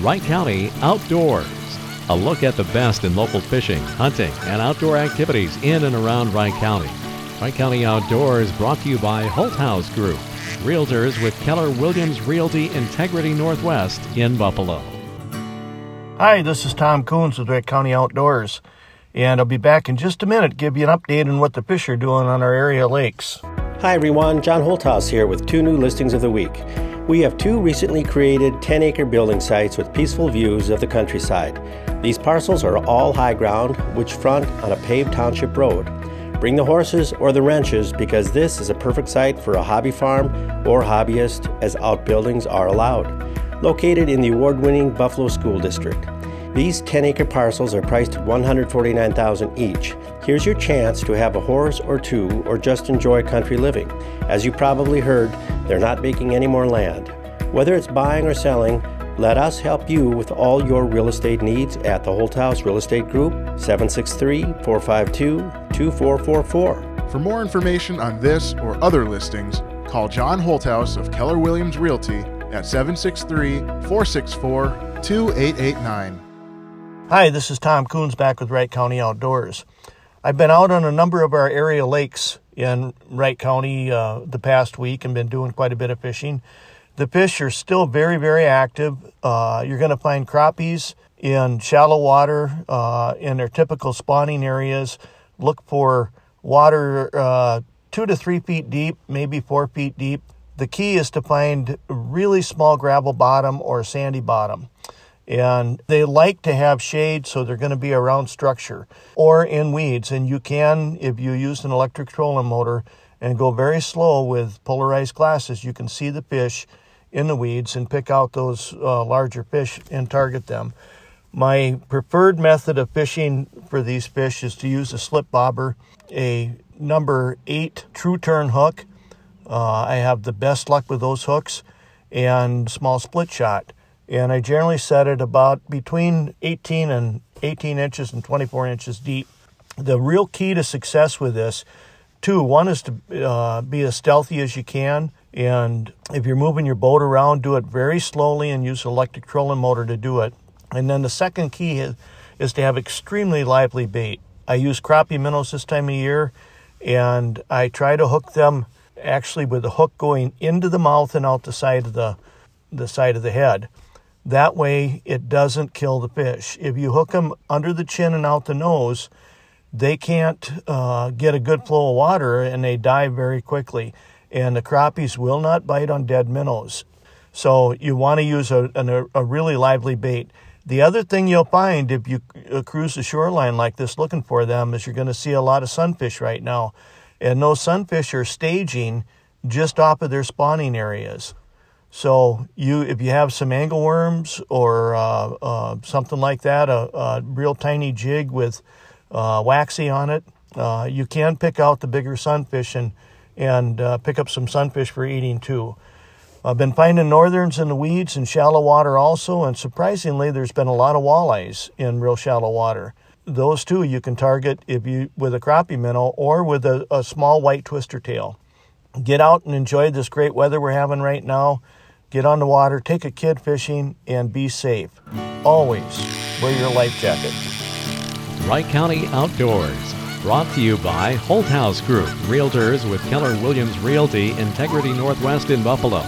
Wright County Outdoors. A look at the best in local fishing, hunting, and outdoor activities in and around Wright County. Wright County Outdoors brought to you by Holthouse Group, Realtors with Keller Williams Realty Integrity Northwest in Buffalo. Hi, this is Tom Coons with Wright County Outdoors, and I'll be back in just a minute to give you an update on what the fish are doing on our area lakes. Hi everyone, John Holthouse here with two new listings of the week. We have two recently created 10 acre building sites with peaceful views of the countryside. These parcels are all high ground, which front on a paved township road. Bring the horses or the wrenches because this is a perfect site for a hobby farm or hobbyist as outbuildings are allowed. Located in the award winning Buffalo School District. These 10 acre parcels are priced at 149,000 each. Here's your chance to have a horse or two or just enjoy country living. As you probably heard, they're not making any more land. Whether it's buying or selling, let us help you with all your real estate needs at the Holthouse Real Estate Group, 763 452 2444. For more information on this or other listings, call John Holthouse of Keller Williams Realty at 763 464 2889. Hi, this is Tom Coons back with Wright County Outdoors. I've been out on a number of our area lakes in Wright County uh, the past week and been doing quite a bit of fishing. The fish are still very, very active. Uh, you're going to find crappies in shallow water uh, in their typical spawning areas. Look for water uh, two to three feet deep, maybe four feet deep. The key is to find really small gravel bottom or sandy bottom and they like to have shade so they're going to be around structure or in weeds. And you can if you use an electric trolling motor and go very slow with polarized glasses you can see the fish in the weeds and pick out those uh, larger fish and target them. My preferred method of fishing for these fish is to use a slip bobber a number eight Tru-Turn hook. Uh, i have the best luck with those hooks and small split shot and I generally set it about between 18 and 18 inches and 24 inches deep. The real key to success with this, two, one is to uh, be as stealthy as you can. And if you're moving your boat around, do it very slowly and use electric trolling motor to do it. And then the second key is, is to have extremely lively bait. I use crappie minnows this time of year, and I try to hook them actually with the hook going into the mouth and out the side of the the side of the head. That way, it doesn't kill the fish. If you hook them under the chin and out the nose, they can't uh, get a good flow of water and they die very quickly. And the crappies will not bite on dead minnows. So you want to use a, a, a really lively bait. The other thing you'll find if you uh, cruise the shoreline like this looking for them is you're going to see a lot of sunfish right now. And those sunfish are staging just off of their spawning areas. So you, if you have some angleworms or uh, uh, something like that, a, a, real tiny jig with uh, waxy on it, uh, you can pick out the bigger sunfish and and uh, pick up some sunfish for eating too. I've been finding northerns in the weeds and shallow water also, and surprisingly, there's been a lot of walleyes in real shallow water. Those two you can target if you with a crappie minnow or with a, a small white twister tail. Get out and enjoy this great weather we're having right now get on the water, take a kid fishing, and be safe. Always wear your life jacket. Wright County Outdoors, brought to you by Holthouse Group, Realtors with Keller Williams Realty, Integrity Northwest in Buffalo.